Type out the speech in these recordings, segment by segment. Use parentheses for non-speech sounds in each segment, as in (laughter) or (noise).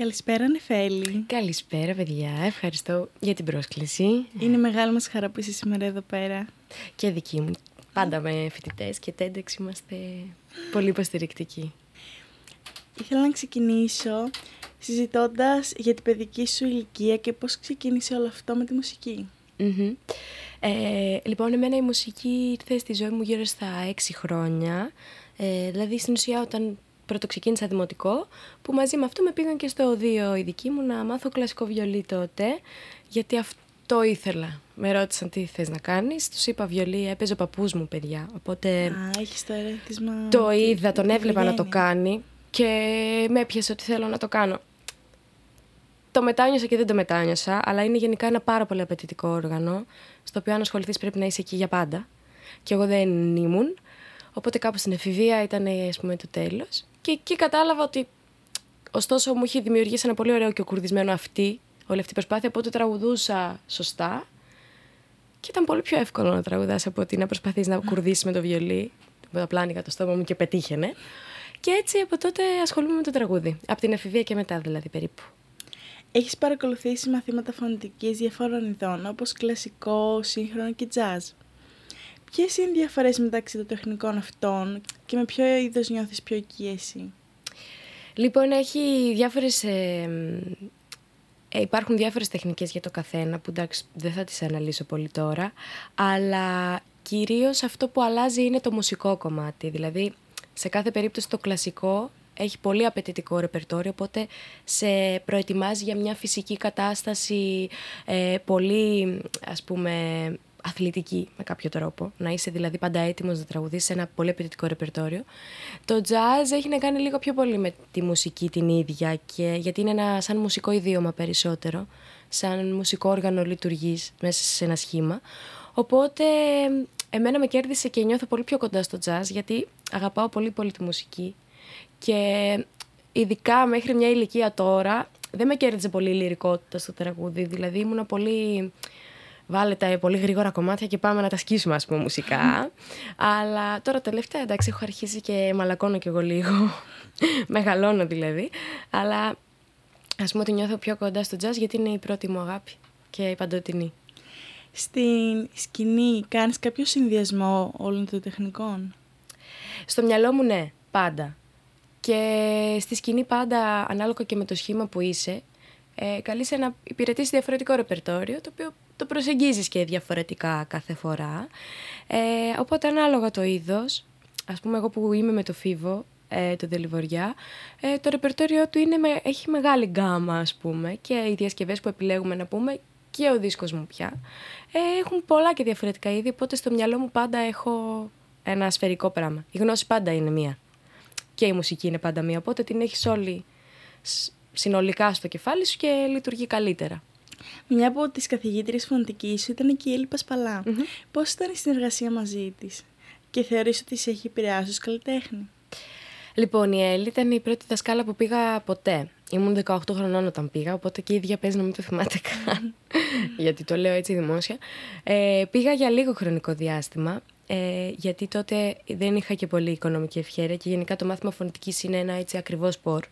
Καλησπέρα, Νεφέλη. Καλησπέρα, παιδιά. Ευχαριστώ για την πρόσκληση. Είναι μεγάλη μας χαρά που είσαι σήμερα εδώ πέρα. Και δική μου. Πάντα με φοιτητές και TEDx είμαστε πολύ υποστηρικτικοί. Ήθελα να ξεκινήσω συζητώντας για την παιδική σου ηλικία και πώς ξεκίνησε όλο αυτό με τη μουσική. Mm-hmm. Ε, λοιπόν, εμένα η μουσική ήρθε στη ζωή μου γύρω στα έξι χρόνια. Ε, δηλαδή, στην ουσία, όταν πρώτο ξεκίνησα δημοτικό, που μαζί με αυτό με πήγαν και στο οδείο οι δικοί μου να μάθω κλασικό βιολί τότε, γιατί αυτό ήθελα. Με ρώτησαν τι θες να κάνεις, τους είπα βιολί, έπαιζε ο παππούς μου παιδιά, οπότε... Α, έχεις το ερέθισμα... Το είδα, τον έβλεπα να το κάνει και με έπιασε ότι θέλω να το κάνω. Το μετάνιωσα και δεν το μετάνιωσα, αλλά είναι γενικά ένα πάρα πολύ απαιτητικό όργανο, στο οποίο αν ασχοληθείς πρέπει να είσαι εκεί για πάντα. Και εγώ δεν ήμουν. Οπότε κάπου στην εφηβεία ήταν ας πούμε, το τέλος. Και εκεί κατάλαβα ότι ωστόσο μου είχε δημιουργήσει ένα πολύ ωραίο και κουρδισμένο αυτή όλη αυτή η προσπάθεια, οπότε τραγουδούσα σωστά. Και ήταν πολύ πιο εύκολο να τραγουδάς από ότι να προσπαθείς να κουρδίσεις με το βιολί. Με τα πλάνηκα το στόμα μου και πετύχαινε. Και έτσι από τότε ασχολούμαι με το τραγούδι. Από την εφηβεία και μετά δηλαδή περίπου. Έχεις παρακολουθήσει μαθήματα φωνητικής διαφόρων ειδών, όπως κλασικό, σύγχρονο και jazz. Ποιες είναι οι διαφορές μεταξύ των τεχνικών αυτών και με ποιο είδος νιώθεις πιο εκεί εσύ. Λοιπόν, έχει διάφορες... Ε, ε, υπάρχουν διάφορες τεχνικές για το καθένα που εντάξει δεν θα τις αναλύσω πολύ τώρα αλλά κυρίως αυτό που αλλάζει είναι το μουσικό κομμάτι δηλαδή σε κάθε περίπτωση το κλασικό έχει πολύ απαιτητικό ρεπερτόριο, οπότε σε προετοιμάζει για μια φυσική κατάσταση ε, πολύ, ας πούμε, αθλητική με κάποιο τρόπο. Να είσαι δηλαδή πάντα έτοιμος να τραγουδήσεις σε ένα πολύ απαιτητικό ρεπερτόριο. Το jazz έχει να κάνει λίγο πιο πολύ με τη μουσική την ίδια, και, γιατί είναι ένα σαν μουσικό ιδίωμα περισσότερο, σαν μουσικό όργανο λειτουργείς μέσα σε ένα σχήμα. Οπότε εμένα με κέρδισε και νιώθω πολύ πιο κοντά στο jazz, γιατί αγαπάω πολύ πολύ τη μουσική και ειδικά μέχρι μια ηλικία τώρα δεν με κέρδιζε πολύ η λυρικότητα στο τραγούδι. Δηλαδή ήμουν πολύ. Βάλε τα πολύ γρήγορα κομμάτια και πάμε να τα σκίσουμε, ας πούμε, μουσικά. Αλλά τώρα τελευταία, εντάξει, έχω αρχίσει και μαλακώνω κι εγώ λίγο. (laughs) Μεγαλώνω δηλαδή. Αλλά ας πούμε ότι νιώθω πιο κοντά στο jazz γιατί είναι η πρώτη μου αγάπη και η παντοτινή. Στην σκηνή κάνεις κάποιο συνδυασμό όλων των τεχνικών; Στο μυαλό μου ναι, πάντα. Και στη σκηνή πάντα, ανάλογα και με το σχήμα που είσαι, ε, καλείσαι να υπηρετήσεις διαφορετικό ρεπερτόριο, το οποίο το προσεγγίζεις και διαφορετικά κάθε φορά. Ε, οπότε ανάλογα το είδος, ας πούμε εγώ που είμαι με το Φίβο, ε, το Δελιβοριά, ε, το ρεπερτόριο του είναι με, έχει μεγάλη γκάμα ας πούμε και οι διασκευές που επιλέγουμε να πούμε και ο δίσκος μου πια ε, έχουν πολλά και διαφορετικά είδη, οπότε στο μυαλό μου πάντα έχω ένα σφαιρικό πράγμα. Η γνώση πάντα είναι μία και η μουσική είναι πάντα μία. Οπότε την έχεις όλη συνολικά στο κεφάλι σου και λειτουργεί καλύτερα. Μια από τις καθηγήτριες φωνητική σου ήταν και η Έλλη Πασπαλά. Mm-hmm. Πώς ήταν η συνεργασία μαζί της, και θεωρείς ότι σε έχει επηρεάσει ως καλλιτέχνη; Λοιπόν, η Έλλη ήταν η πρώτη δασκάλα που πήγα ποτέ. Ήμουν 18 χρονών όταν πήγα, οπότε και η ίδια παίζει να μην το θυμάται καν. γιατί το λέω έτσι δημόσια. Ε, πήγα για λίγο χρονικό διάστημα ε, γιατί τότε δεν είχα και πολύ οικονομική ευχαίρεια και γενικά το μάθημα φωνητικής είναι ένα έτσι ακριβό σπορ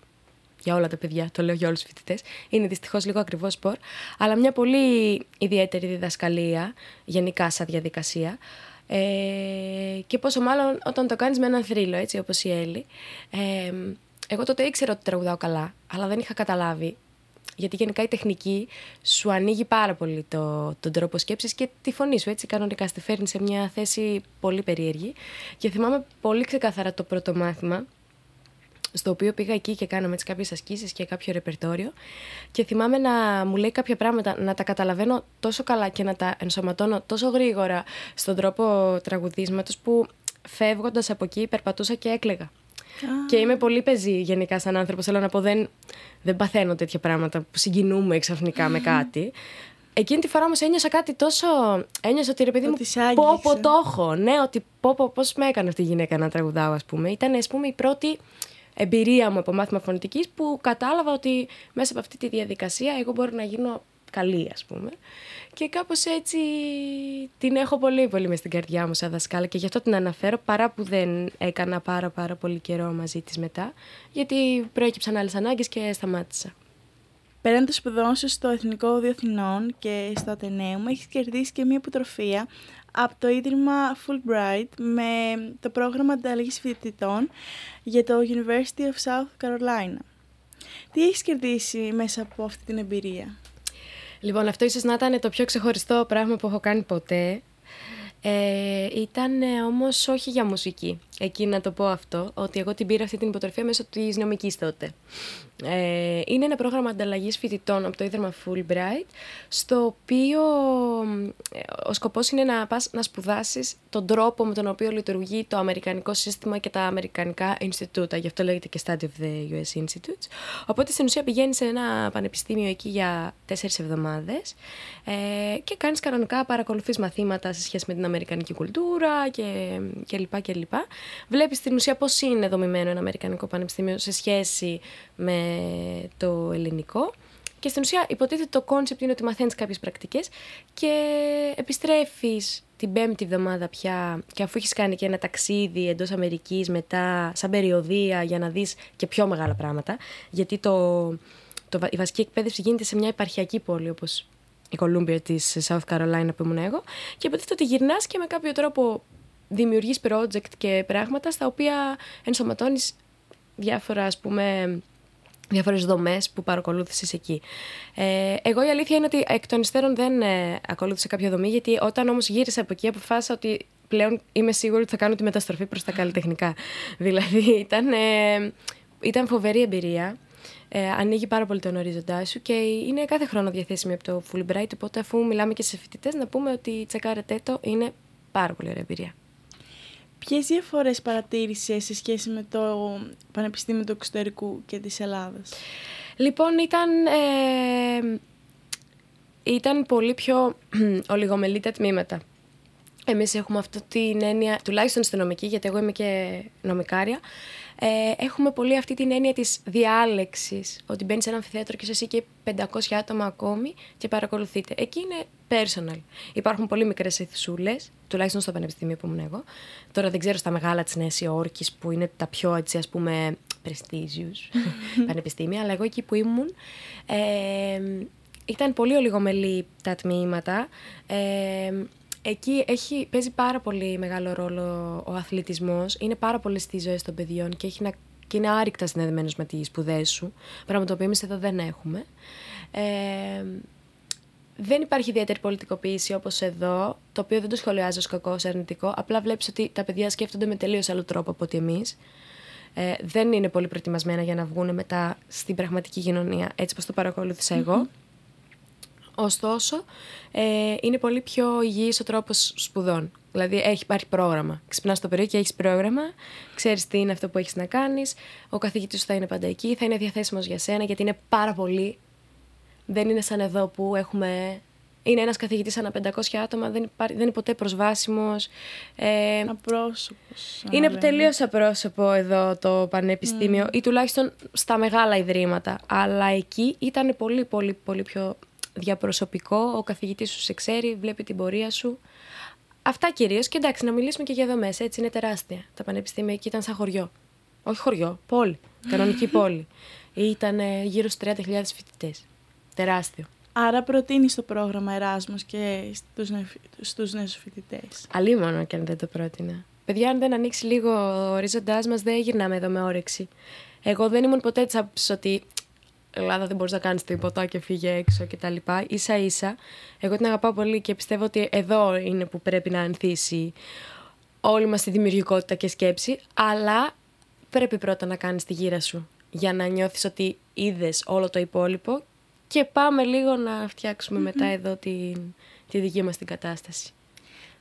για όλα τα παιδιά, το λέω για όλους τους φοιτητές, είναι δυστυχώς λίγο ακριβό σπορ, αλλά μια πολύ ιδιαίτερη διδασκαλία, γενικά σαν διαδικασία, ε, και πόσο μάλλον όταν το κάνεις με έναν θρύλο, έτσι όπως η Έλλη. Ε, εγώ τότε ήξερα ότι τραγουδάω καλά, αλλά δεν είχα καταλάβει γιατί γενικά η τεχνική σου ανοίγει πάρα πολύ το, τον τρόπο σκέψης και τη φωνή σου, έτσι κανονικά στη φέρνει σε μια θέση πολύ περίεργη. Και θυμάμαι πολύ ξεκάθαρα το πρώτο μάθημα, στο οποίο πήγα εκεί και κάναμε έτσι κάποιες ασκήσεις και κάποιο ρεπερτόριο και θυμάμαι να μου λέει κάποια πράγματα, να τα καταλαβαίνω τόσο καλά και να τα ενσωματώνω τόσο γρήγορα στον τρόπο τραγουδίσματος που φεύγοντας από εκεί περπατούσα και έκλεγα. Και είμαι πολύ πεζή γενικά σαν άνθρωπος. Θέλω να πω, δεν, δεν παθαίνω τέτοια πράγματα που συγκινούμε ξαφνικά με κάτι. Εκείνη τη φορά όμως ένιωσα κάτι τόσο. Ένιωσα ότι ρε παιδί μου. Πω, πω το έχω. Ναι, ότι πω, πω πώς με έκανε αυτή η γυναίκα να τραγουδάω, ας πούμε. Ήταν, ας πούμε, η πρώτη εμπειρία μου από μάθημα φωνητικής που κατάλαβα ότι μέσα από αυτή τη διαδικασία εγώ μπορώ να γίνω καλή, ας πούμε. Και κάπως έτσι την έχω πολύ πολύ μες στην καρδιά μου σαν δασκάλα και γι' αυτό την αναφέρω παρά που δεν έκανα πάρα πάρα πολύ καιρό μαζί της μετά γιατί προέκυψαν άλλες ανάγκες και σταμάτησα. Πέραν των σπουδών σου στο Εθνικό Οδείο Αθηνών και στο Ατενέum, έχεις κερδίσει και μία υποτροφία από το Ίδρυμα Fulbright με το πρόγραμμα ανταλλαγής φοιτητών για το University of South Carolina. Τι έχεις κερδίσει μέσα από αυτή την εμπειρία; Λοιπόν, αυτό ίσως να ήταν το πιο ξεχωριστό πράγμα που έχω κάνει ποτέ. Ε, ήταν ε, όμως όχι για μουσική. Εκεί να το πω αυτό, ότι εγώ την πήρα αυτή την υποτροφία μέσω της νομικής τότε. Ε, είναι ένα πρόγραμμα ανταλλαγής φοιτητών από το Ίδρυμα Fulbright, στο οποίο ε, ο σκοπός είναι να πας να σπουδάσεις τον τρόπο με τον οποίο λειτουργεί το αμερικανικό σύστημα και τα αμερικανικά Ινστιτούτα. Γι' αυτό λέγεται και Study of the US Institutes. Οπότε στην ουσία πηγαίνεις σε ένα πανεπιστήμιο εκεί για τέσσερις εβδομάδες ε, και κάνεις κανονικά παρακολουθείς μαθήματα σε σχέση με την αμερικανική κουλτούρα και, και λοιπά και λοιπά. Βλέπεις στην ουσία πώς είναι δομημένο ένα αμερικανικό πανεπιστήμιο σε σχέση με το ελληνικό. Και στην ουσία υποτίθεται το κόνσεπτ είναι ότι μαθαίνεις κάποιες πρακτικές και επιστρέφεις την πέμπτη εβδομάδα πια και αφού έχεις κάνει και ένα ταξίδι εντός Αμερικής μετά σαν περιοδεία για να δεις και πιο μεγάλα πράγματα γιατί το, το, η βασική εκπαίδευση γίνεται σε μια επαρχιακή πόλη όπως η Κολούμπια της South Carolina που ήμουν εγώ και υποτίθεται ότι γυρνάς και με κάποιο τρόπο δημιουργείς project και πράγματα στα οποία ενσωματώνεις διάφορα ας πούμε διάφορες δομές που παρακολούθησες εκεί. Ε, εγώ η αλήθεια είναι ότι εκ των υστέρων δεν ε, ακολούθησα κάποια δομή, γιατί όταν όμως γύρισα από εκεί αποφάσισα ότι πλέον είμαι σίγουρη ότι θα κάνω τη μεταστροφή προς τα καλλιτεχνικά. (laughs) δηλαδή ήταν, ε, ήταν φοβερή εμπειρία. Ε, ανοίγει πάρα πολύ τον ορίζοντά σου και είναι κάθε χρόνο διαθέσιμη από το Fulbright, οπότε αφού μιλάμε και σε φοιτητές να πούμε ότι τσεκάρετε το, είναι πάρα πολύ ωραία εμπειρία. Ποιες διαφορές παρατήρησες σε σχέση με το Πανεπιστήμιο του Εξωτερικού και της Ελλάδας; Λοιπόν, ήταν, ε, ήταν πολύ πιο (clears throat) ολιγομελή τα τμήματα. Εμείς έχουμε αυτή την έννοια, τουλάχιστον στη νομική, γιατί εγώ είμαι και νομικάρια, ε, έχουμε πολύ αυτή την έννοια της διάλεξης, ότι μπαίνεις σε ένα αμφιθέατρο και εσύ και 500 άτομα ακόμη και παρακολουθείτε. Εκεί είναι personal. Υπάρχουν πολύ μικρές αιθουσούλες, τουλάχιστον στο πανεπιστήμιο που ήμουν εγώ. Τώρα δεν ξέρω στα μεγάλα της Νέας Υόρκης που είναι τα πιο έτσι ας πούμε prestigious (laughs) πανεπιστήμια, αλλά εγώ εκεί που ήμουν ε, ήταν πολύ ολιγομελή τα τμήματα. Ε, εκεί έχει, παίζει πάρα πολύ μεγάλο ρόλο ο αθλητισμός. Είναι πάρα πολύ στις ζωές των παιδιών και, έχει να, και είναι άρρηκτα συνδεδεμένος με τις σπουδές σου. Πράγμα το οποίο εμείς εδώ δεν έχουμε. Ε, δεν υπάρχει ιδιαίτερη πολιτικοποίηση όπως εδώ, το οποίο δεν το σχολιάζω ως κακό, ως αρνητικό. Απλά βλέπεις ότι τα παιδιά σκέφτονται με τελείως άλλο τρόπο από ότι εμείς. Ε, δεν είναι πολύ προετοιμασμένα για να βγουν μετά στην πραγματική κοινωνία, έτσι όπω το παρακολούθησα εγώ. Ωστόσο, ε, είναι πολύ πιο υγιής ο τρόπος σπουδών. Δηλαδή, έχει, υπάρχει πρόγραμμα. Ξυπνάς το πρωί και έχεις πρόγραμμα, ξέρεις τι είναι αυτό που έχεις να κάνεις. Ο καθηγητής σου θα είναι πάντα εκεί, θα είναι διαθέσιμος για σένα, γιατί είναι πάρα πολύ δεν είναι σαν εδώ που έχουμε... Είναι ένας καθηγητής ανά 500 άτομα, δεν, δεν είναι ποτέ προσβάσιμος. Ε, Απρόσωπος. Είναι τελείως απρόσωπο εδώ το πανεπιστήμιο mm. ή τουλάχιστον στα μεγάλα ιδρύματα. Αλλά εκεί ήταν πολύ πολύ πολύ πιο διαπροσωπικό. Ο καθηγητής σου σε ξέρει, βλέπει την πορεία σου. Αυτά κυρίως. Και εντάξει, να μιλήσουμε και για δομές. Έτσι είναι τεράστια. Τα πανεπιστήμια εκεί ήταν σαν χωριό. Όχι χωριό, πόλη. Κανονική (laughs) πόλη. Ήταν γύρω στους 30.000 φοιτητές. Τεράστιο. Άρα προτείνεις το πρόγραμμα Εράσμος και στους, νε... στους νέους φοιτητές. Αλίμονο και αν δεν το πρότεινα. Παιδιά, αν δεν ανοίξει λίγο ο ορίζοντάς μας, δεν γυρνάμε εδώ με όρεξη. Εγώ δεν ήμουν ποτέ τσάπης ότι Ελλάδα δεν μπορείς να κάνεις τίποτα και φύγε έξω κτλ. σα ίσα, εγώ την αγαπάω πολύ και πιστεύω ότι εδώ είναι που πρέπει να ανθίσει όλη μας τη δημιουργικότητα και σκέψη. Αλλά πρέπει πρώτα να κάνεις τη γύρα σου για να νιώθεις ότι είδες όλο το υπόλοιπο και πάμε λίγο να φτιάξουμε μετά εδώ τη, τη δική μας την κατάσταση.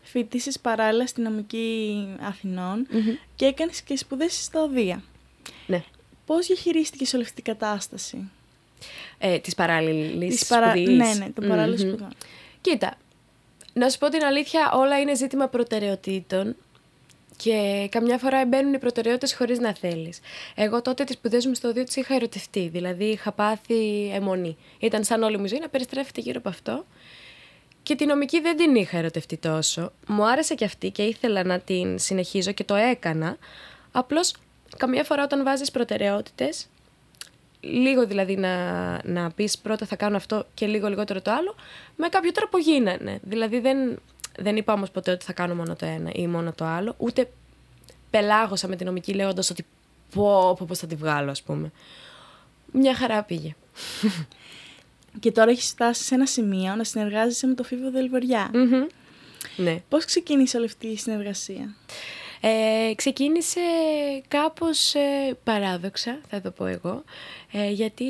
Φοιτήσεις παράλληλα στη νομική και έκανες και σπουδές στα οδεία. Ναι. Πώς διαχειρίστηκες όλη αυτή την κατάσταση; Ε, της παράλληλης της παρα... Ναι, ναι, των παράλληλων σπουδών. Κοίτα, να σου πω την αλήθεια, όλα είναι ζήτημα προτεραιοτήτων και καμιά φορά μπαίνουν οι προτεραιότητες χωρίς να θέλεις. Εγώ τότε τις σπουδές μου στο Δίο τις είχα ερωτευτεί. Δηλαδή είχα πάθει αιμονή. Ήταν σαν όλη μου ζωή να περιστρέφεται γύρω από αυτό. Και τη νομική δεν την είχα ερωτευτεί τόσο. Μου άρεσε και αυτή και ήθελα να την συνεχίζω και το έκανα. Απλώς καμιά φορά όταν βάζεις προτεραιότητες, λίγο δηλαδή να, να πεις πρώτα θα κάνω αυτό και λίγο λιγότερο το άλλο, με κάποιο τρόπο γίνανε. Δηλαδή δεν, δεν είπα όμως ποτέ ότι θα κάνω μόνο το ένα ή μόνο το άλλο, ούτε πελάγωσα με την νομική λέγοντας ότι πω, πω πώς θα τη βγάλω ας πούμε. Μια χαρά πήγε. (laughs) Και τώρα έχεις φτάσει σε ένα σημείο να συνεργάζεσαι με το Φίβο Δελβοριά. Mm-hmm. Ναι. Πώς ξεκίνησε όλη αυτή η συνεργασία; Ε, ξεκίνησε κάπως ε, παράδοξα, θα το πω εγώ, ε, γιατί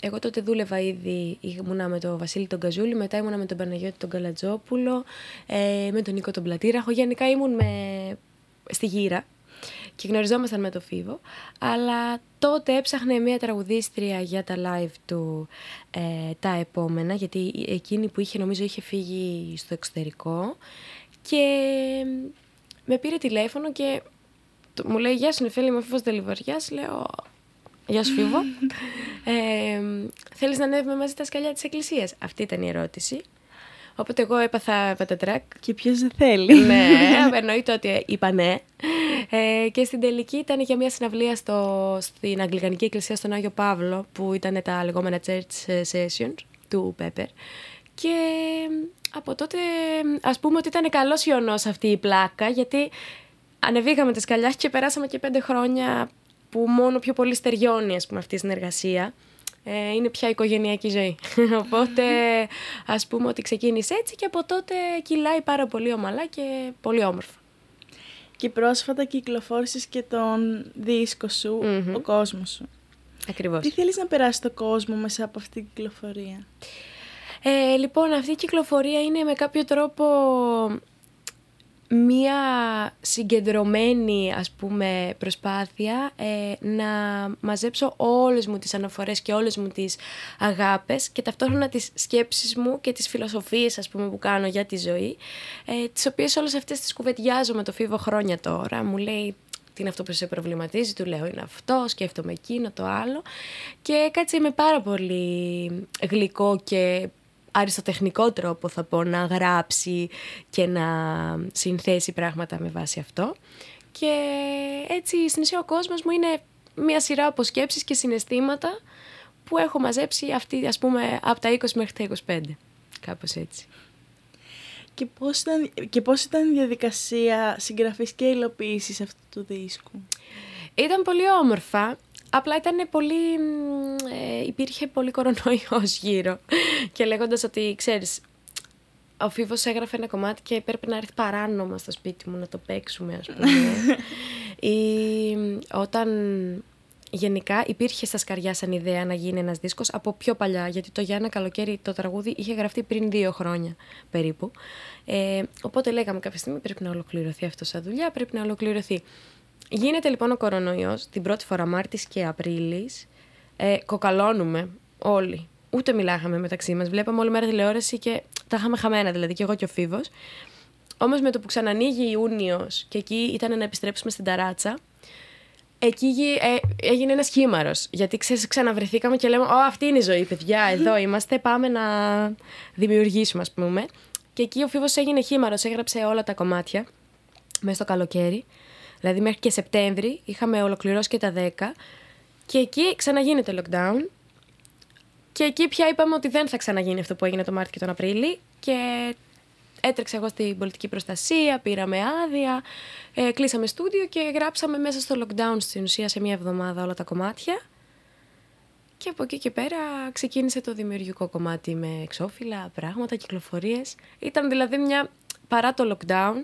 εγώ τότε δούλευα ήδη, ήμουνα με τον Βασίλη τον Καζούλη, μετά ήμουνα με τον Παναγιώτη τον Καλατζόπουλο, ε, με τον Νίκο τον Πλατήραχο, γενικά ήμουν με, στη γύρα και γνωριζόμασταν με το Φίβο, αλλά τότε έψαχνε μια τραγουδίστρια για τα live του ε, τα επόμενα, γιατί εκείνη που είχε νομίζω είχε φύγει στο εξωτερικό και με πήρε τηλέφωνο και μου λέει «Γεια σου Νεφέλη, είμαι ο Φίβος Δελιβοριάς». Λέω «Γεια σου Φίβο, (laughs) ε, θέλεις να ανέβουμε μαζί τα σκαλιά της εκκλησίας». Αυτή ήταν η ερώτηση. Οπότε εγώ έπαθα πατατράκ. Και ποιος δεν θέλει. ναι, (laughs) εννοείται ότι είπα ναι. Ε, και στην τελική ήταν για μια συναυλία στο, στην Αγγλικανική Εκκλησία στον Άγιο Παύλο, που ήταν τα λεγόμενα church sessions του Πέπερ. Και από τότε ας πούμε ότι ήταν καλός ιονός αυτή η πλάκα, γιατί ανεβήκαμε τα σκαλιά και περάσαμε και πέντε χρόνια που μόνο πιο πολύ στεριώνει ας πούμε, αυτή η συνεργασία. Ε, είναι πια οικογενειακή ζωή. (laughs) Οπότε ας πούμε ότι ξεκίνησε έτσι και από τότε κυλάει πάρα πολύ ομαλά και πολύ όμορφα. Και πρόσφατα κυκλοφόρησες και τον δίσκο σου, ο κόσμος σου. Ακριβώς. Τι θέλεις να περάσει το κόσμο μέσα από αυτή την κυκλοφορία; Ε, λοιπόν, αυτή η κυκλοφορία είναι με κάποιο τρόπο μία συγκεντρωμένη ας πούμε προσπάθεια ε, να μαζέψω όλες μου τις αναφορές και όλες μου τις αγάπες και ταυτόχρονα τις σκέψεις μου και τις φιλοσοφίες ας πούμε που κάνω για τη ζωή ε, τις οποίες όλες αυτές τις κουβεντιάζω με το Φίβο χρόνια τώρα. Μου λέει τι είναι αυτό που σε προβληματίζει, του λέω είναι αυτό, σκέφτομαι εκείνο, το άλλο και κάτσε με πάρα πολύ γλυκό και αριστοτεχνικό τρόπο θα πω να γράψει και να συνθέσει πράγματα με βάση αυτό. Και έτσι στην ουσία ο κόσμος μου είναι μια σειρά από σκέψεις και συναισθήματα που έχω μαζέψει αυτή ας πούμε από τα 20 μέχρι τα 25. Κάπως έτσι. Και πώς ήταν, και πώς ήταν η διαδικασία συγγραφής και υλοποίησης αυτού του δίσκου; Ήταν πολύ όμορφα. Απλά ήταν πολύ. Ε, υπήρχε πολύ κορονοϊός γύρω. Και λέγοντας ότι ξέρεις, ο Φίβος έγραφε ένα κομμάτι και έπρεπε να έρθει παράνομα στο σπίτι μου να το παίξουμε, ας πούμε. (laughs) Ή όταν γενικά υπήρχε στα σκαριά σαν ιδέα να γίνει ένας δίσκος από πιο παλιά, γιατί το «Για ένα καλοκαίρι» το τραγούδι είχε γραφτεί πριν δύο χρόνια περίπου. Ε, οπότε λέγαμε κάποια στιγμή πρέπει να ολοκληρωθεί αυτό σαν δουλειά, πρέπει να ολοκληρωθεί. Γίνεται λοιπόν ο κορονοϊός την πρώτη φορά Μάρτης και Απρίλης. Ε, κοκαλώνουμε όλοι. Ούτε μιλάγαμε μεταξύ μας. Βλέπαμε όλη μέρα τηλεόραση και τα είχαμε χαμένα δηλαδή και εγώ και ο Φίβος. Όμως με το που ξανανοίγει Ιούνιος και εκεί ήταν να επιστρέψουμε στην ταράτσα, εκεί ε, έγινε ένας χήμαρο. Γιατί ξέρεις, ξαναβρεθήκαμε και λέμε: Ω, αυτή είναι η ζωή, παιδιά. (laughs) Εδώ είμαστε. Πάμε να δημιουργήσουμε, ας πούμε. Και εκεί ο Φίβος έγινε χήμαρο. Έγραψε όλα τα κομμάτια μέσα στο καλοκαίρι. Δηλαδή μέχρι και Σεπτέμβρη είχαμε ολοκληρώσει και τα 10 και εκεί ξαναγίνεται lockdown και εκεί πια είπαμε ότι δεν θα ξαναγίνει αυτό που έγινε το Μάρτιο και τον Απρίλη και έτρεξα εγώ στην πολιτική προστασία, πήραμε άδεια, ε, κλείσαμε στούντιο και γράψαμε μέσα στο lockdown στην ουσία σε μία εβδομάδα όλα τα κομμάτια. Και από εκεί και πέρα ξεκίνησε το δημιουργικό κομμάτι με εξώφυλλα, πράγματα, κυκλοφορίες. Ήταν δηλαδή μια παρά το lockdown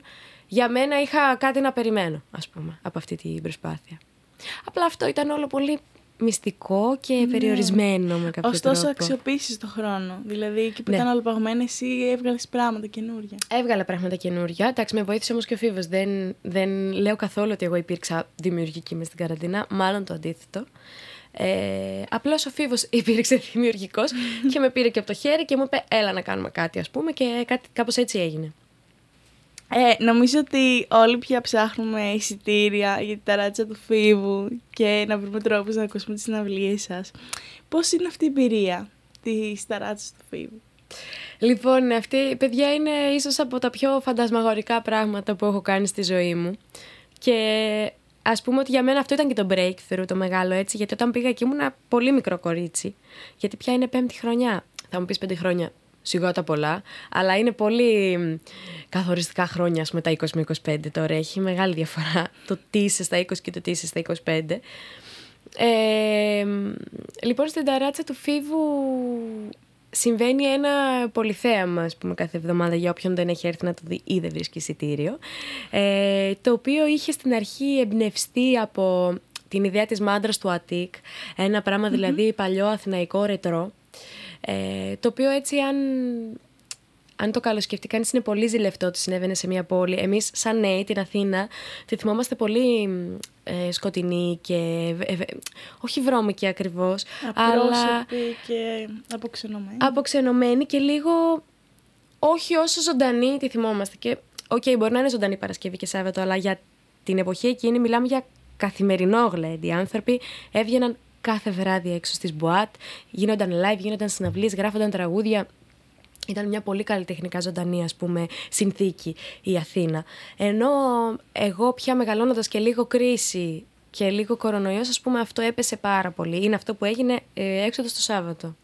για μένα είχα κάτι να περιμένω, ας πούμε, από αυτή την προσπάθεια. Απλά αυτό ήταν όλο πολύ μυστικό και ναι. περιορισμένο με κάποιο Ωστόσο, τρόπο. αξιοποίησες το χρόνο. Δηλαδή, εκεί που Ναι. ήταν όλο παγωμένο, εσύ έβγαλες πράγματα καινούργια. Έβγαλα πράγματα καινούργια. Εντάξει, με βοήθησε όμως και ο Φίβος. Δεν, δεν λέω καθόλου ότι εγώ υπήρξα δημιουργική μες στην καραντίνα. Μάλλον το αντίθετο. Ε, Απλώς ο Φίβος (laughs) υπήρξε δημιουργικός (laughs) και με πήρε και από το χέρι και μου είπε: Έλα να κάνουμε κάτι, ας πούμε. Και κάτι, κάπως έτσι έγινε. Ε, νομίζω ότι όλοι πια ψάχνουμε εισιτήρια για την ταράτσα του Φίβου και να βρούμε τρόπους να ακούσουμε τις συναυλίες σας. Πώς είναι αυτή η εμπειρία της ταράτσας του Φίβου; Λοιπόν, αυτή, παιδιά, είναι ίσως από τα πιο φαντασμαγορικά πράγματα που έχω κάνει στη ζωή μου. Και ας πούμε ότι για μένα αυτό ήταν και το breakthrough το μεγάλο έτσι, γιατί όταν πήγα εκεί ήμουν πολύ μικρό κορίτσι. Γιατί πια είναι πέμπτη χρονιά. Θα μου πεις πέντε χρόνια, σιγά τα πολλά, αλλά είναι πολύ καθοριστικά χρόνια με τα 20 με 25 τώρα. Έχει μεγάλη διαφορά (laughs) το τι είσαι στα 20 και το τι είσαι στα 25. Ε, λοιπόν, στην ταράτσα του Φίβου συμβαίνει ένα πολυθέαμα, ας πούμε, κάθε εβδομάδα για όποιον δεν έχει έρθει να το δει ή δεν βρίσκει εισιτήριο. Ε, το οποίο είχε στην αρχή εμπνευστεί από την ιδέα της μάντρας του Αττικ, ένα δηλαδή παλιό αθηναϊκό ρετρό, ε, το οποίο έτσι αν αν το καλοσκεφτεί κανείς, είναι πολύ ζηλευτό ότι συνέβαινε σε μια πόλη. Εμείς, σαν νέοι, την Αθήνα, τη θυμόμαστε πολύ ε, σκοτεινή και. Ε, όχι βρώμικη ακριβώς. Αλλά. και αποξενωμένη. Αποξενωμένη και λίγο. Όχι όσο ζωντανή τη θυμόμαστε. Και, ok, okay, μπορεί να είναι ζωντανή Παρασκευή και Σάββατο, αλλά για την εποχή εκείνη μιλάμε για καθημερινό γλέντι. Οι άνθρωποι έβγαιναν κάθε βράδυ έξω στις μπουάτ, γίνονταν live, γίνονταν συναυλίες, γράφονταν τραγούδια. Ήταν μια πολύ καλλιτεχνικά ζωντανή ας πούμε συνθήκη η Αθήνα. Ενώ εγώ πια μεγαλώνοντας και λίγο κρίση και λίγο κορονοϊός ας πούμε αυτό έπεσε πάρα πολύ. Είναι αυτό που έγινε ε, έξω το Σάββατο.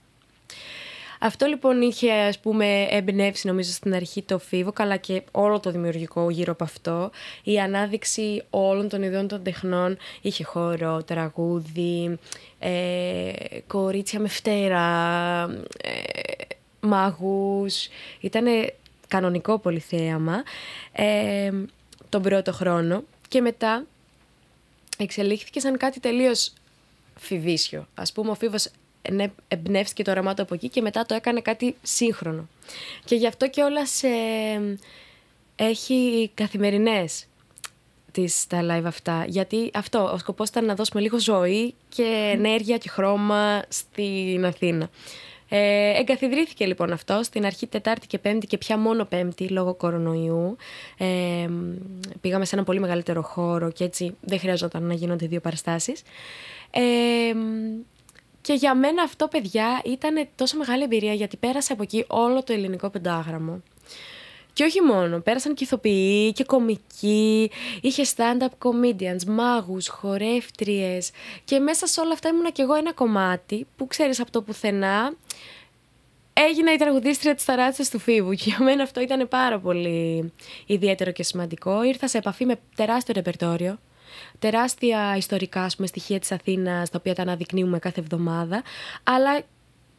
Αυτό λοιπόν είχε ας πούμε εμπνεύσει νομίζω στην αρχή το φίβο καλά και όλο το δημιουργικό γύρω από αυτό. Η ανάδειξη όλων των ιδεών των τεχνών είχε χώρο, τραγούδι, ε, κορίτσια με φτέρα, ε, μάγους, ήταν κανονικό πολυθέαμα ε, τον πρώτο χρόνο και μετά εξελίχθηκε σαν κάτι τελείως φιβίσιο. Ας πούμε ο Φίβος εμπνεύστηκε το οραμά από εκεί και μετά το έκανε κάτι σύγχρονο. Και γι' αυτό και όλα σε, έχει καθημερινές τις, τα live αυτά. Γιατί αυτό, ο σκοπός ήταν να δώσουμε λίγο ζωή και ενέργεια και χρώμα στην Αθήνα. Ε, εγκαθιδρύθηκε λοιπόν αυτό στην αρχή Τετάρτη και Πέμπτη και πια μόνο Πέμπτη λόγω κορονοϊού. Ε, πήγαμε σε ένα πολύ μεγαλύτερο χώρο και έτσι δεν χρειαζόταν να γίνονται δύο παραστάσεις. Ε, και για μένα αυτό, παιδιά, ήταν τόσο μεγάλη εμπειρία γιατί πέρασε από εκεί όλο το ελληνικό πεντάγραμμο. Και όχι μόνο, πέρασαν και ηθοποιοί και κομικοί, είχε stand-up comedians, μάγους, χορεύτριες και μέσα σε όλα αυτά ήμουνα κι εγώ ένα κομμάτι που ξέρεις από το πουθενά έγινα η τραγουδίστρια της ταράτσας του Φίβου και για μένα αυτό ήταν πάρα πολύ ιδιαίτερο και σημαντικό. Ήρθα σε επαφή με τεράστιο ρεπερτόριο, τεράστια ιστορικά πούμε, στοιχεία της Αθήνας τα οποία τα αναδεικνύουμε κάθε εβδομάδα, αλλά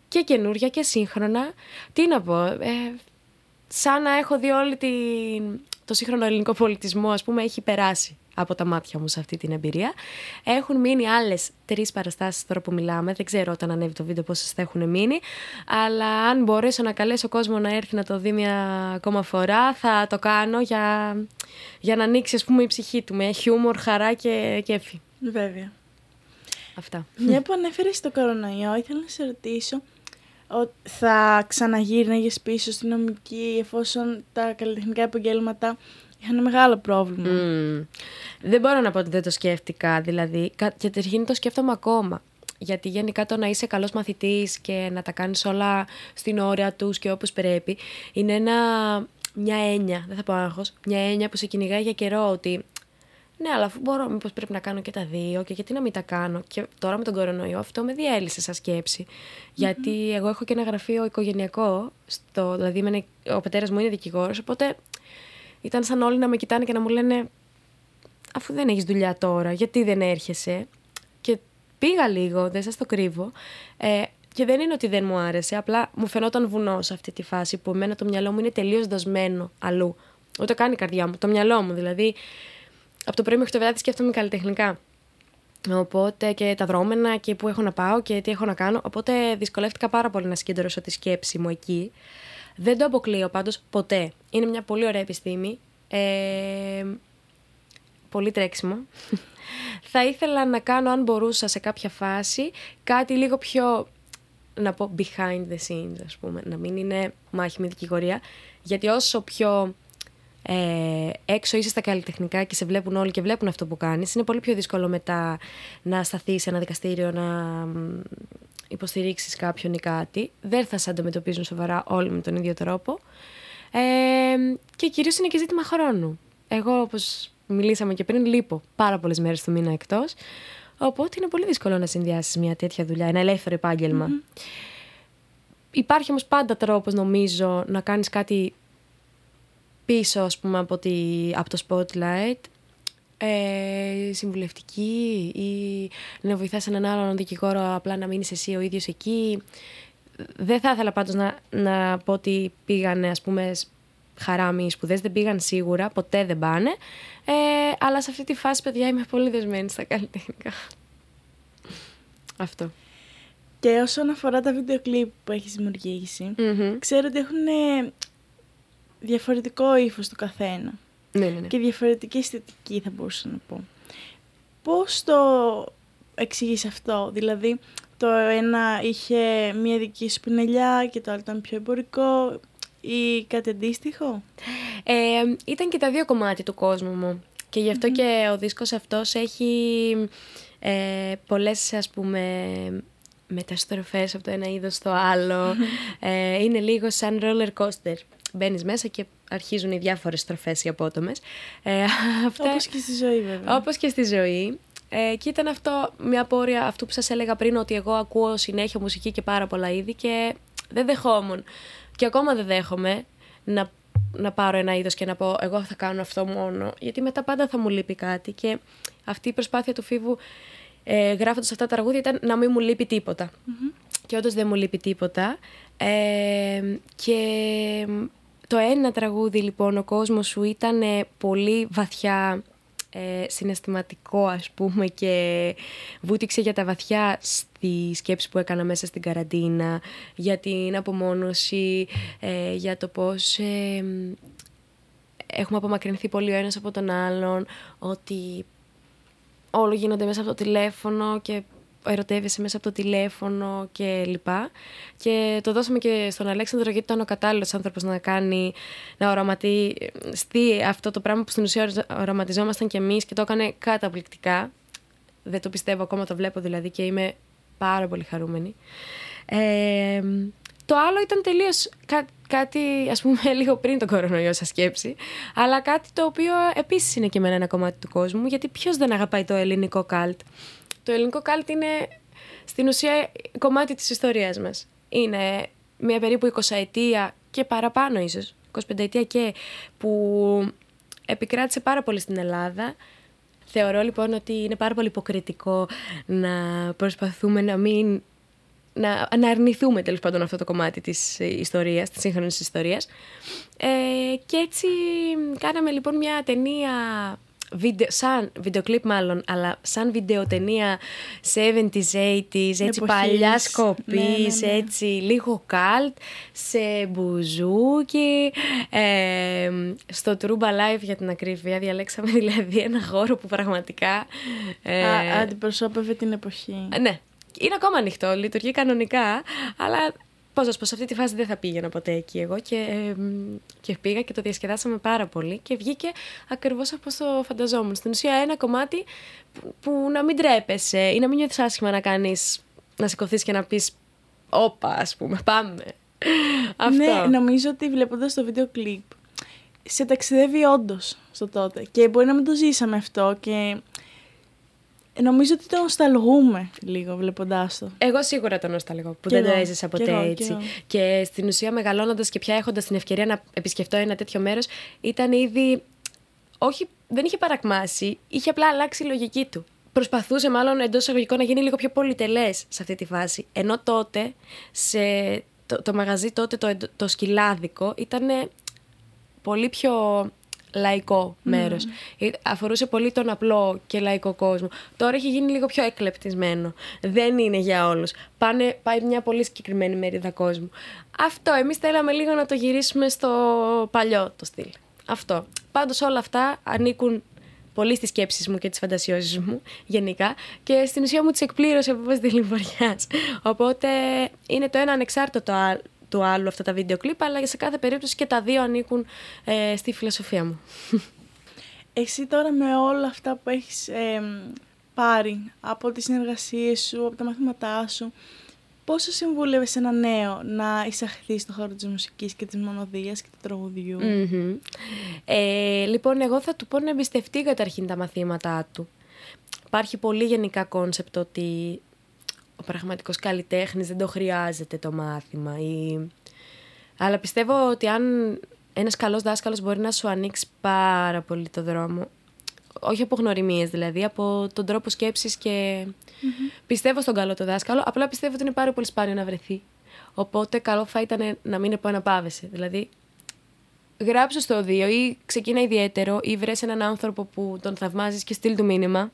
και καινούρια και σύγχρονα. Τι να πω, ε, σαν να έχω δει όλη την... το σύγχρονο ελληνικό πολιτισμό, ας πούμε, έχει περάσει από τα μάτια μου σε αυτή την εμπειρία. Έχουν μείνει άλλες τρεις παραστάσεις τώρα που μιλάμε. Δεν ξέρω όταν ανέβει το βίντεο πόσες θα έχουν μείνει. Αλλά αν μπορέσω να καλέσω κόσμο να έρθει να το δει μια ακόμα φορά, θα το κάνω για, για να ανοίξει ας πούμε, η ψυχή του με χιούμορ, χαρά και κέφι. Βέβαια. Αυτά. Μια που ανέφερες στο κορονοϊό, ήθελα να σε ρωτήσω θα ξαναγύρναγες πίσω στην νομική εφόσον τα καλλιτεχνικά επαγγέλματα είχαν μεγάλο πρόβλημα. Δεν μπορώ να πω ότι δεν το σκέφτηκα, δηλαδή. Και τερχήν το σκέφτομαι ακόμα. Γιατί γενικά το να είσαι καλός μαθητής και να τα κάνεις όλα στην ώρα τους και όπως πρέπει είναι ένα, μια έννοια, δεν θα πω άγχος, μια έννοια που σε κυνηγάει για καιρό ότι ναι, αλλά αφού μπορώ, μήπως πρέπει να κάνω και τα δύο και γιατί να μην τα κάνω. Και τώρα με τον κορονοϊό αυτό με διέλυσε σαν σκεψη Γιατί εγώ έχω και ένα γραφείο οικογενειακό, στο, δηλαδή ο πατέρας μου είναι δικηγόρος, οπότε ήταν σαν όλοι να με κοιτάνε και να μου λένε αφού δεν έχεις δουλειά τώρα, γιατί δεν έρχεσαι; Και πήγα λίγο, δεν σας το κρύβω. Ε, και δεν είναι ότι δεν μου άρεσε, απλά μου φαινόταν βουνός σε αυτή τη φάση που εμένα το μυαλό μου είναι τελείως δοσμένο αλλού. Ούτε κάνει η καρδιά μου, το μυαλό μου δηλαδή από το πρωί μέχρι το βράδυ σκέφτομαι καλλιτεχνικά. Οπότε και τα δρόμενα και πού έχω να πάω και τι έχω να κάνω. Οπότε δυσκολεύτηκα πάρα πολύ να συγκεντρώσω τη σκέψη μου εκεί. Δεν το αποκλείω πάντως ποτέ. Είναι μια πολύ ωραία επιστήμη. Ε, πολύ τρέξιμο. (laughs) Θα ήθελα να κάνω, αν μπορούσα σε κάποια φάση, κάτι λίγο πιο, να πω, behind the scenes, ας πούμε. Να μην είναι μάχη με δικηγορία. Γιατί όσο πιο ε, έξω είσαι στα καλλιτεχνικά και σε βλέπουν όλοι και βλέπουν αυτό που κάνεις, είναι πολύ πιο δύσκολο μετά να σταθείς σε ένα δικαστήριο να υποστηρίξεις κάποιον ή κάτι. Δεν θα σε αντιμετωπίζουν σοβαρά όλοι με τον ίδιο τρόπο. Ε, και κυρίως είναι και ζήτημα χρόνου. Εγώ, όπως μιλήσαμε και πριν, λείπω πάρα πολλές μέρες του μήνα εκτός. Οπότε είναι πολύ δύσκολο να συνδυάσεις μια τέτοια δουλειά, ένα ελεύθερο επάγγελμα. Mm-hmm. Υπάρχει όμως πάντα τρόπος, νομίζω, να κάνεις κάτι πίσω, ας πούμε, από, τη, από το spotlight. Ε, συμβουλευτική ή να βοηθάς έναν άλλον δικηγόρο απλά να μείνεις εσύ ο ίδιος εκεί. Δεν θα ήθελα πάντως να, να πω ότι πήγανε ας πούμε χαράμι οι σπουδές δεν πήγαν σίγουρα, ποτέ δεν πάνε. Ε, αλλά σε αυτή τη φάση, παιδιά, είμαι πολύ δεσμένη στα καλλιτεχνικά. Αυτό. Και όσον αφορά τα βίντεο κλιπ που έχεις ξέρω ότι έχουν διαφορετικό ύφος του καθένα. Ναι, ναι, ναι. Και διαφορετική αισθητική θα μπορούσα να πω. Πώς το εξηγείς αυτό, δηλαδή το ένα είχε μία δική σου πινελιά και το άλλο ήταν πιο εμπορικό ή κάτι αντίστοιχο; Ε, ήταν και τα δύο κομμάτια του κόσμου μου και γι' αυτο και ο δίσκος αυτός έχει ε, πολλές ας πούμε μεταστροφές από το ένα είδος στο άλλο. Ε, είναι λίγο σαν roller coaster. Μπαίνεις μέσα και αρχίζουν οι διάφορες στροφές οι απότομες. Ε, αυτά... Όπως και στη ζωή βέβαια. Όπως και στη ζωή. Ε, και ήταν αυτό μια πόρια αυτού που σας έλεγα πριν ότι εγώ ακούω συνέχεια μουσική και πάρα πολλά είδη και δεν δεχόμουν και ακόμα δεν δέχομαι να, να πάρω ένα είδος και να πω εγώ θα κάνω αυτό μόνο γιατί μετά πάντα θα μου λείπει κάτι και αυτή η προσπάθεια του Φίβου ε, γράφοντας αυτά τα τραγούδια ήταν να μην μου λείπει και όντως δεν μου λείπει τίποτα ε, και το ένα τραγούδι λοιπόν ο κόσμος σου ήταν πολύ βαθιά ε, συναισθηματικό ας πούμε και βούτυξε για τα βαθιά στη σκέψη που έκανα μέσα στην καραντίνα για την απομόνωση, ε, για το πώς ε, έχουμε απομακρυνθεί πολύ ο ένας από τον άλλον, ότι όλο γίνονται μέσα από το τηλέφωνο και ερωτεύεσαι μέσα από το τηλέφωνο και λοιπά. Και το δώσαμε και στον Αλέξανδρο γιατί ήταν ο κατάλληλος άνθρωπος να κάνει, να οραματιστεί αυτό το πράγμα που στην ουσία οραματιζόμασταν κι εμείς και το έκανε καταπληκτικά. Δεν το πιστεύω ακόμα, το βλέπω δηλαδή και είμαι πάρα πολύ χαρούμενη. Ε, το άλλο ήταν τελείως κάτι, ας πούμε, (laughs) λίγο πριν τον κορονοϊό, σας σκέψη. Αλλά κάτι το οποίο επίσης είναι και εμένα ένα κομμάτι του κόσμου, γιατί ποιος δεν αγαπάει το ελληνικό καλτ; Το ελληνικό κάλτ είναι στην ουσία κομμάτι της ιστορίας μας. Είναι μια περίπου 20 ετία και παραπάνω ίσως, 25 ετία και, που επικράτησε πάρα πολύ στην Ελλάδα. Θεωρώ λοιπόν ότι είναι πάρα πολύ υποκριτικό να προσπαθούμε να μην να, να αρνηθούμε τέλος πάντων αυτό το κομμάτι της ιστορίας, της σύγχρονης ιστορίας. Ε, και έτσι κάναμε λοιπόν μια ταινία βίντεο, σαν βιντεοκλίπ μάλλον, αλλά σαν βιντεοτενία 70s, 80s, έτσι παλιά σκοπής, ναι, ναι, ναι. έτσι λίγο καλτ, σε μπουζούκι, ε, στο True Live για την ακρίβεια, διαλέξαμε δηλαδή ένα χώρο που πραγματικά... Ε, Α, αντιπροσώπευε την εποχή. Ναι, είναι ακόμα ανοιχτό, λειτουργεί κανονικά, αλλά Πώ να πως, σε αυτή τη φάση δεν θα πήγαινα ποτέ εκεί εγώ και, ε, και πήγα και το διασκεδάσαμε πάρα πολύ και βγήκε ακριβώς όπως το φανταζόμουν. Στην ουσία, ένα κομμάτι που, που να μην τρέπεσαι ή να μην νιώθεις άσχημα να κάνεις, να σηκωθείς και να πεις Όπα, ας πούμε, πάμε. Αυτό. Ναι, νομίζω ότι βλέποντας το βίντεο κλιπ σε ταξιδεύει όντως στο τότε. Και μπορεί να μην το ζήσαμε αυτό και Νομίζω ότι το νοσταλγούμε λίγο βλέποντάς το. Εγώ σίγουρα το νοσταλγώ που δεν το έζησα ποτέ έτσι. Και, στην ουσία μεγαλώνοντας και πια έχοντας την ευκαιρία να επισκεφτώ ένα τέτοιο μέρος, ήταν ήδη. Όχι, δεν είχε παρακμάσει, είχε απλά αλλάξει η λογική του. Προσπαθούσε μάλλον εντός εισαγωγικών να γίνει λίγο πιο πολυτελές σε αυτή τη φάση. Ενώ τότε, σε το, το μαγαζί τότε, το, το σκυλάδικο, ήταν πολύ πιο λαϊκό μέρος. Mm. Αφορούσε πολύ τον απλό και λαϊκό κόσμο. Τώρα έχει γίνει λίγο πιο εκλεπτισμένο. Δεν είναι για όλους. Πάει μια πολύ συγκεκριμένη μερίδα κόσμου. Αυτό. Εμείς θέλαμε λίγο να το γυρίσουμε στο παλιό το στυλ. Αυτό. Πάντως όλα αυτά ανήκουν πολύ στις σκέψεις μου και τις φαντασιώσεις μου γενικά και στην ουσία μου τις εκπλήρωσε από της λιμποριά. Οπότε είναι το ένα ανεξάρτητο του άλλου αυτά τα βίντεο κλιπ, αλλά σε κάθε περίπτωση και τα δύο ανήκουν ε, στη φιλοσοφία μου. Εσύ τώρα με όλα αυτά που έχεις πάρει από τις συνεργασίες σου, από τα μαθήματά σου, πώς θα συμβούλευες ένα νέο να εισαχθεί στο χώρο της μουσικής και της μονωδίας και του τραγουδιού Ε, λοιπόν, εγώ θα του πω να εμπιστευτεί καταρχήν τα μαθήματά του. Υπάρχει πολύ γενικά κόνσεπτ ότι ο πραγματικός καλλιτέχνης δεν το χρειάζεται το μάθημα. Ή... Αλλά πιστεύω ότι αν ένας καλός δάσκαλος μπορεί να σου ανοίξει πάρα πολύ το δρόμο, όχι από γνωριμίες δηλαδή, από τον τρόπο σκέψης και πιστεύω στον καλό το δάσκαλο, απλά πιστεύω ότι είναι πάρα πολύ σπάνιο να βρεθεί. Οπότε καλό θα ήταν να μην επαναπάβεσαι. Δηλαδή, γράψω στο δύο ή ξεκίνα ιδιαίτερο ή βρες έναν άνθρωπο που τον θαυμάζεις και στείλ του μήνυμα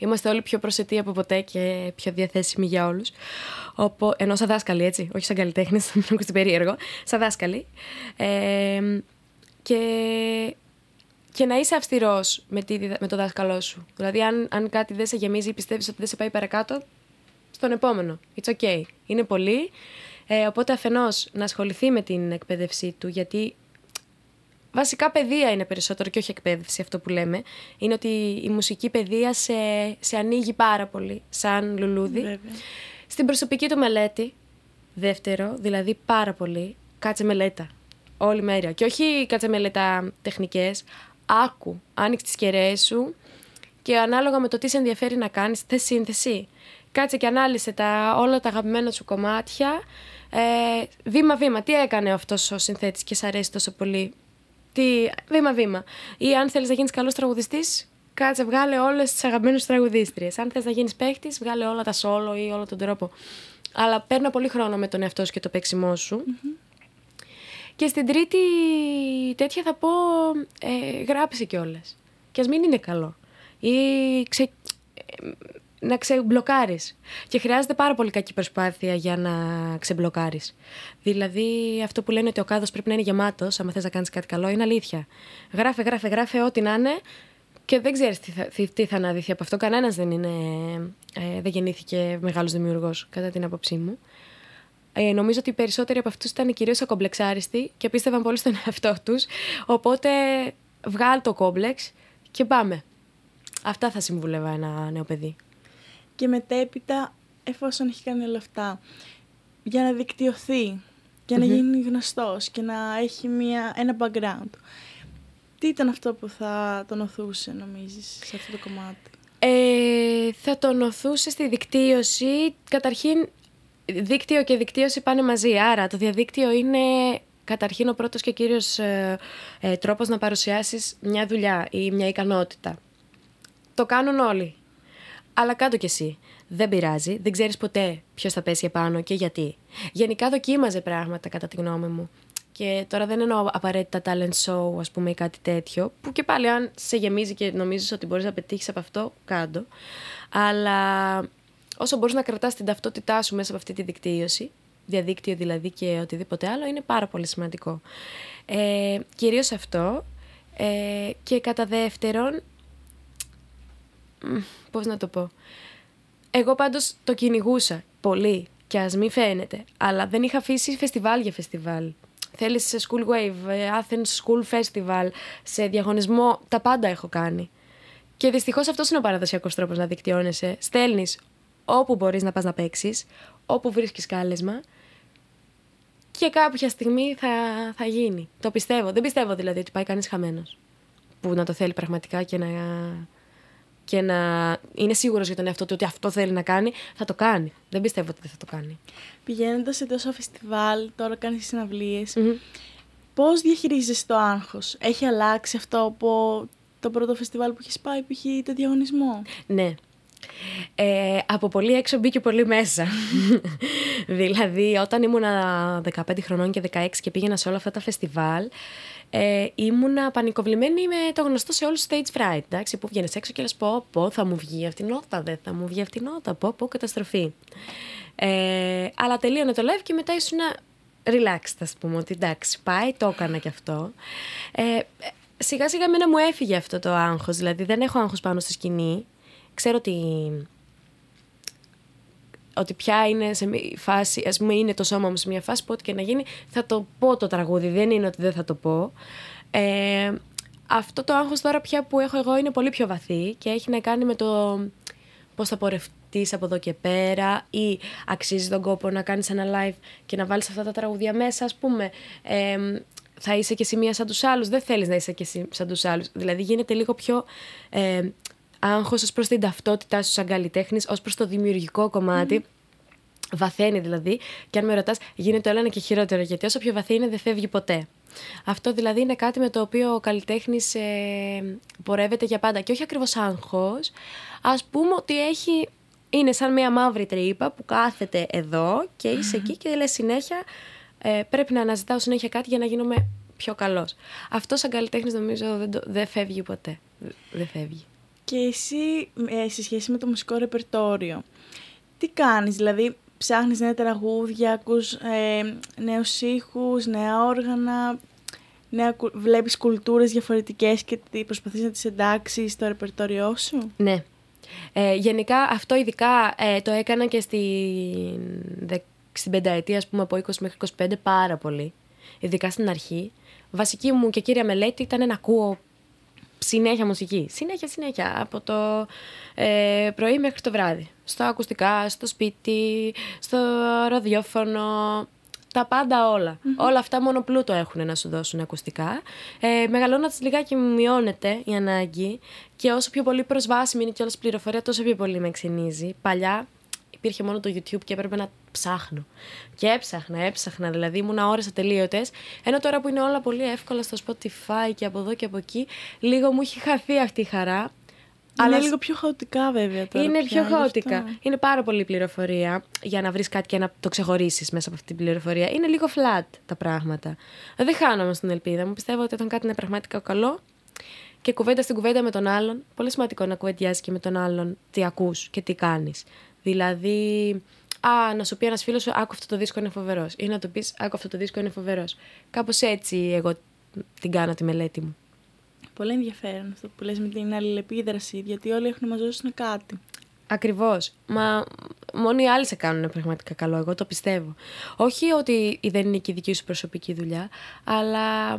Είμαστε όλοι πιο προσετοί από ποτέ και πιο διαθέσιμοι για όλους. Ενώ σαν δάσκαλοι, έτσι, όχι σαν καλλιτέχνες, μην ακούστε περίεργο. Σαν δάσκαλοι. Ε, και, και να είσαι αυστηρός με, με το δάσκαλό σου. Δηλαδή, αν, αν κάτι δεν σε γεμίζει ή πιστεύεις ότι δεν σε πάει παρακάτω, στον επόμενο. It's okay. Είναι πολύ. Ε, οπότε αφενός να ασχοληθεί με την εκπαίδευσή του, γιατί Βασικά παιδεία είναι περισσότερο και όχι εκπαίδευση αυτό που λέμε. Είναι ότι η μουσική παιδεία σε, σε ανοίγει πάρα πολύ σαν λουλούδι. Βέβαια. Στην προσωπική του μελέτη, δεύτερο, δηλαδή πάρα πολύ, κάτσε μελέτα. Όλη μέρα. Και όχι κάτσε μελέτα τεχνικές, άκου, άνοιξε τις κεραίες σου και ανάλογα με το τι σε ενδιαφέρει να κάνεις, θες σύνθεση. Κάτσε και ανάλυσε τα, όλα τα αγαπημένα σου κομμάτια. Ε, βήμα-βήμα, τι έκανε αυτός ο συνθέτης και σ' αρέσει τόσο πολύ; Τι, βήμα-βήμα. Ή αν θέλεις να γίνεις καλός τραγουδιστής, κάτσε, βγάλε όλες τις αγαπημένες τραγουδίστριες. Αν θες να γίνεις παίχτης, βγάλε όλα τα σόλο ή όλο τον τρόπο. Αλλά παίρνω πολύ χρόνο με τον εαυτό σου και το παίξιμό σου. Και στην τρίτη τέτοια θα πω ε, γράψε κιόλας. Και ας μην είναι καλό. Ή ξε να ξεμπλοκάρεις. Και χρειάζεται πάρα πολύ κακή προσπάθεια για να ξεμπλοκάρεις. Δηλαδή αυτό που λένε ότι ο κάδος πρέπει να είναι γεμάτος, άμα θες να κάνεις κάτι καλό, είναι αλήθεια. Γράφε, γράφε, γράφε ό,τι να είναι και δεν ξέρεις τι θα, τι, θα αναδυθεί από αυτό. Κανένας δεν, είναι, ε, δεν γεννήθηκε μεγάλος δημιουργός, κατά την άποψή μου. Ε, νομίζω ότι οι περισσότεροι από αυτούς ήταν κυρίως ακομπλεξάριστοι και πίστευαν πολύ στον εαυτό τους. Οπότε βγάλ το κόμπλεξ και πάμε. Αυτά θα συμβουλεύα ένα νέο παιδί και μετέπειτα εφόσον έχει κάνει όλα αυτά για να δικτυωθεί για να γίνει γνωστός και να έχει μια, ένα background. Τι ήταν αυτό που θα τον οθούσε νομίζεις σε αυτό το κομμάτι; Ε, θα τον οθούσε στη δικτύωση. Καταρχήν δίκτυο και δικτύωση πάνε μαζί. Άρα το διαδίκτυο είναι καταρχήν ο πρώτος και κύριος ε, ε, τρόπος να παρουσιάσεις μια δουλειά ή μια ικανότητα. Το κάνουν όλοι αλλά κάτω κι εσύ. Δεν πειράζει, δεν ξέρεις ποτέ ποιος θα πέσει επάνω και γιατί. Γενικά δοκίμαζε πράγματα, κατά τη γνώμη μου. Και τώρα δεν εννοώ απαραίτητα talent show, ας πούμε, ή κάτι τέτοιο, που και πάλι αν σε γεμίζει και νομίζεις ότι μπορείς να πετύχεις από αυτό, κάτω. Αλλά όσο μπορείς να κρατάς την ταυτότητά σου μέσα από αυτή τη δικτύωση, διαδίκτυο δηλαδή και οτιδήποτε άλλο, είναι πάρα πολύ σημαντικό. Ε, κυρίως αυτό. Ε, και κατά δεύτερον, πώς να το πω. Εγώ πάντως το κυνηγούσα πολύ και ας μην φαίνεται, αλλά δεν είχα αφήσει φεστιβάλ για φεστιβάλ. Θέλεις σε School Wave, ε, Athens School Festival, σε διαγωνισμό, τα πάντα έχω κάνει. Και δυστυχώς αυτός είναι ο παραδοσιακός τρόπος να δικτυώνεσαι. Στέλνεις όπου μπορείς να πας να παίξεις, όπου βρίσκεις κάλεσμα και κάποια στιγμή θα, θα γίνει. Το πιστεύω. Δεν πιστεύω δηλαδή ότι πάει κανείς χαμένος. Που να το θέλει πραγματικά και να και να είναι σίγουρος για τον εαυτό του ότι αυτό θέλει να κάνει, θα το κάνει. Δεν πιστεύω ότι δεν θα το κάνει. Πηγαίνοντας σε τόσο φεστιβάλ, τώρα κάνεις συναυλίες. Mm-hmm. Πώς διαχειρίζεσαι το άγχος, Έχει αλλάξει αυτό από το πρώτο φεστιβάλ που έχεις πάει, που είχε το διαγωνισμό; Ναι. Ε, από πολύ έξω μπήκε πολύ μέσα. (laughs) δηλαδή, όταν ήμουνα 15 χρονών και 16 και πήγαινα σε όλα αυτά τα φεστιβάλ, ε, ήμουνα πανικοβλημένη με το γνωστό σε όλους stage fright, εντάξει, που βγαίνεις έξω και λες πω, πω, θα μου βγει αυτή η νότα, δεν θα μου βγει αυτή η νότα, πω, πω, καταστροφή. Ε, αλλά τελείωνε το live και μετά ήσουν relaxed, ας πούμε, ότι εντάξει, πάει, το έκανα κι αυτό. Ε, σιγά σιγά εμένα μου έφυγε αυτό το άγχος, δηλαδή δεν έχω άγχος πάνω στη σκηνή. Ξέρω ότι ότι πια είναι σε μια φάση, ας πούμε είναι το σώμα μου σε μια φάση που ό,τι και να γίνει θα το πω το τραγούδι, δεν είναι ότι δεν θα το πω. Ε, αυτό το άγχος τώρα πια που έχω εγώ είναι πολύ πιο βαθύ και έχει να κάνει με το πώς θα, πορευ... πατήσει από εδώ και πέρα ή αξίζει τον κόπο να κάνεις ένα live και να βάλεις αυτά τα τραγούδια μέσα ας πούμε. Ε, θα είσαι και εσύ μία σαν τους άλλους, δεν θέλεις να είσαι και εσύ σαν τους άλλους. Δηλαδή γίνεται λίγο πιο ε, άγχος ως προς την ταυτότητά σου σαν καλλιτέχνης, ως προς το δημιουργικό κομμάτι. Βαθαίνει δηλαδή και αν με ρωτάς γίνεται όλο ένα και χειρότερο γιατί όσο πιο βαθύ είναι δεν φεύγει ποτέ. Αυτό δηλαδή είναι κάτι με το οποίο ο καλλιτέχνης ε, πορεύεται για πάντα και όχι ακριβώς άγχος. Α πούμε ότι έχει. Είναι σαν μια μαύρη τρύπα που κάθεται εδώ και είσαι εκεί και λες συνέχεια ε, πρέπει να αναζητάω συνέχεια κάτι για να γίνομαι πιο καλός. Αυτό σαν καλλιτέχνης νομίζω δεν, δεν φεύγει ποτέ. Δεν φεύγει. Και εσύ ε, σε σχέση με το μουσικό ρεπερτόριο, τι κάνεις, δηλαδή ψάχνεις νέα τραγούδια, ακούς ε, νέους ήχους, νέα όργανα, νέα, βλέπεις κουλτούρες διαφορετικές και προσπαθείς να τις εντάξεις στο ρεπερτόριό σου; Ναι. Ε, γενικά αυτό ειδικά ε, το έκανα και στην, στην πενταετία, ας πούμε, από 20 μέχρι 25 πάρα πολύ. Ειδικά στην αρχή. Βασική μου και κύρια μελέτη ήταν να ακούω συνέχεια μουσική. Συνέχεια, συνέχεια. Από το ε, πρωί μέχρι το βράδυ. Στο ακουστικά, στο σπίτι, στο ραδιόφωνο. Τα πάντα Όλα αυτά μόνο πλούτο έχουν να σου δώσουν ακουστικά. Ε, Μεγαλώνοντας λιγάκι μειώνεται η ανάγκη και όσο πιο πολύ προσβάσιμη είναι και όλη πληροφορία, τόσο πιο πολύ με ξενίζει. Παλιά υπήρχε μόνο το YouTube και έπρεπε να ψάχνω. Και έψαχνα, έψαχνα, δηλαδή ήμουν ώρες ατελείωτες. Ενώ τώρα που είναι όλα πολύ εύκολα στο Spotify και από εδώ και από εκεί, λίγο μου έχει χαθεί αυτή η χαρά. Είναι λίγο πιο χαοτικά βέβαια τώρα. Είναι πιο χαοτικά. Είναι πάρα πολύ πληροφορία για να βρεις κάτι και να το ξεχωρίσεις μέσα από αυτή την πληροφορία. Είναι λίγο flat τα πράγματα. Δεν χάνω όμως την ελπίδα μου. Πιστεύω ότι όταν κάτι είναι πραγματικά καλό και κουβέντα στην κουβέντα με τον άλλον, πολύ σημαντικό να κουβεντιάζει και με τον άλλον τι ακούς και τι κάνεις. Δηλαδή, Α, να σου πει ένας φίλος σου, Άκου αυτό το δίσκο είναι φοβερός. Ή να του πεις, Άκου αυτό το δίσκο είναι φοβερός. Κάπως έτσι εγώ την κάνω τη μελέτη μου. Πολύ ενδιαφέρον αυτό που λες με την αλληλεπίδραση, γιατί όλοι έχουν να μας δώσουν κάτι. Ακριβώς. Μα μόνο οι άλλοι σε κάνουν πραγματικά καλό. Εγώ το πιστεύω. Όχι ότι δεν είναι και η δική σου προσωπική δουλειά, αλλά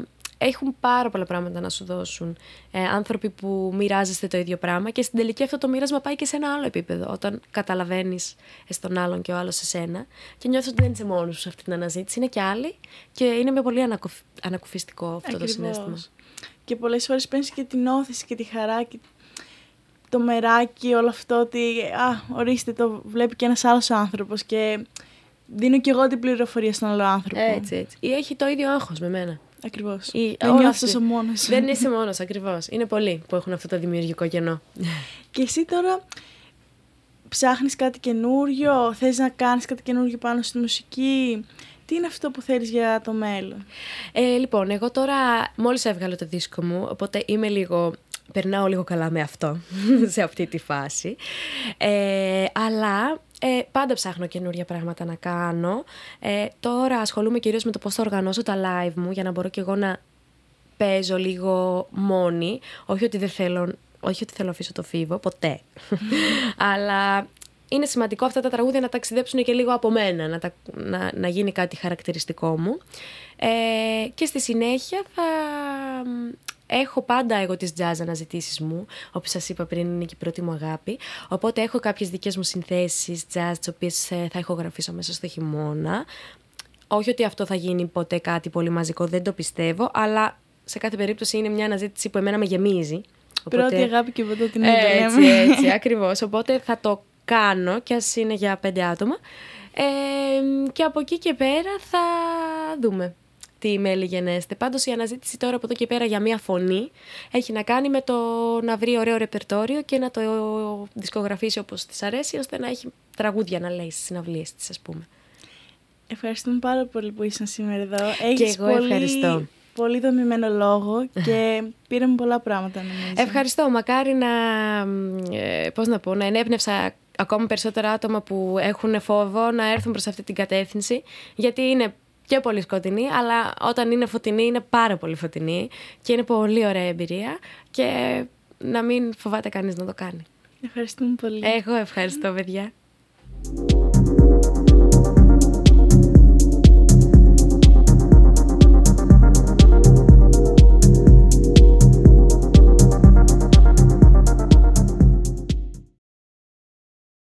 έχουν πάρα πολλά πράγματα να σου δώσουν. Ε, άνθρωποι που μοιράζεστε το ίδιο πράγμα και στην τελική αυτό το μοίρασμα πάει και σε ένα άλλο επίπεδο. Όταν καταλαβαίνεις στον άλλον και ο άλλος σε σένα και νιώθεις ότι δεν είσαι μόνος σου σε αυτή την αναζήτηση. Είναι και άλλοι και είναι με πολύ ανακουφιστικό αυτό το συνέστημα. Και πολλές φορές παίρνεις και την όθηση και τη χαρά και το μεράκι, όλο αυτό ότι α, ορίστε το βλέπει και ένας άλλος άνθρωπος και δίνω κι εγώ την πληροφορία στον άλλο άνθρωπο. Έτσι, έτσι. Ή έχει το ίδιο άγχος με μένα. Ακριβώς. Δεν νιώθεις μόνος. Δεν είσαι μόνος, ακριβώς. Είναι πολλοί που έχουν αυτό το δημιουργικό κενό. (laughs) Και εσύ τώρα ψάχνεις κάτι καινούριο, θες να κάνεις κάτι καινούριο πάνω στη μουσική. Τι είναι αυτό που θέλεις για το μέλλον; Ε, λοιπόν, εγώ τώρα μόλις έβγαλα το δίσκο μου, οπότε είμαι λίγο περνάω λίγο καλά με αυτό, (laughs) σε αυτή τη φάση. Ε, αλλά ε, πάντα ψάχνω καινούργια πράγματα να κάνω. Ε, τώρα ασχολούμαι κυρίως με το πώς θα οργανώσω τα live μου για να μπορώ και εγώ να παίζω λίγο μόνη. Όχι ότι δεν θέλω, όχι ότι θέλω να αφήσω το φίβο, ποτέ. (laughs) Αλλά είναι σημαντικό αυτά τα τραγούδια να ταξιδέψουν και λίγο από μένα, να, να, να γίνει κάτι χαρακτηριστικό μου. Ε, και στη συνέχεια θα Έχω πάντα εγώ τις jazz αναζητήσεις μου, όπως σας είπα πριν είναι και η πρώτη μου αγάπη. Οπότε έχω κάποιες δικές μου συνθέσεις jazz, τις οποίες ε, θα ηχογραφήσω μέσα στο χειμώνα. Όχι ότι αυτό θα γίνει ποτέ κάτι πολύ μαζικό, δεν το πιστεύω, αλλά σε κάθε περίπτωση είναι μια αναζήτηση που εμένα με γεμίζει. Οπότε... Πρώτη αγάπη και ποτέ την Έτσι, έτσι, ακριβώς. Οπότε θα το κάνω και ας είναι για πέντε άτομα. Ε, και από εκεί και πέρα θα δούμε τι μέλη γενέστε. Πάντως η αναζήτηση τώρα από εδώ και πέρα για μία φωνή έχει να κάνει με το να βρει ωραίο ρεπερτόριο και να το δισκογραφήσει όπως της αρέσει, ώστε να έχει τραγούδια να λέει στις συναυλίες της, ας πούμε. Ευχαριστούμε πάρα πολύ που ήσαν σήμερα εδώ. Έχεις και εγώ πολύ... ευχαριστώ πολύ δομημένο λόγο και (laughs) πήραμε πολλά πράγματα νομίζω. Ευχαριστώ. Μακάρι να, ε, πώς να πω, να ενέπνευσα ακόμα περισσότερα άτομα που έχουν φόβο να έρθουν προς αυτή την κατεύθυνση γιατί είναι και πολύ σκοτεινή, αλλά όταν είναι φωτεινή είναι πάρα πολύ φωτεινή και είναι πολύ ωραία εμπειρία και να μην φοβάται κανείς να το κάνει. Ευχαριστούμε πολύ. Εγώ ευχαριστώ, παιδιά.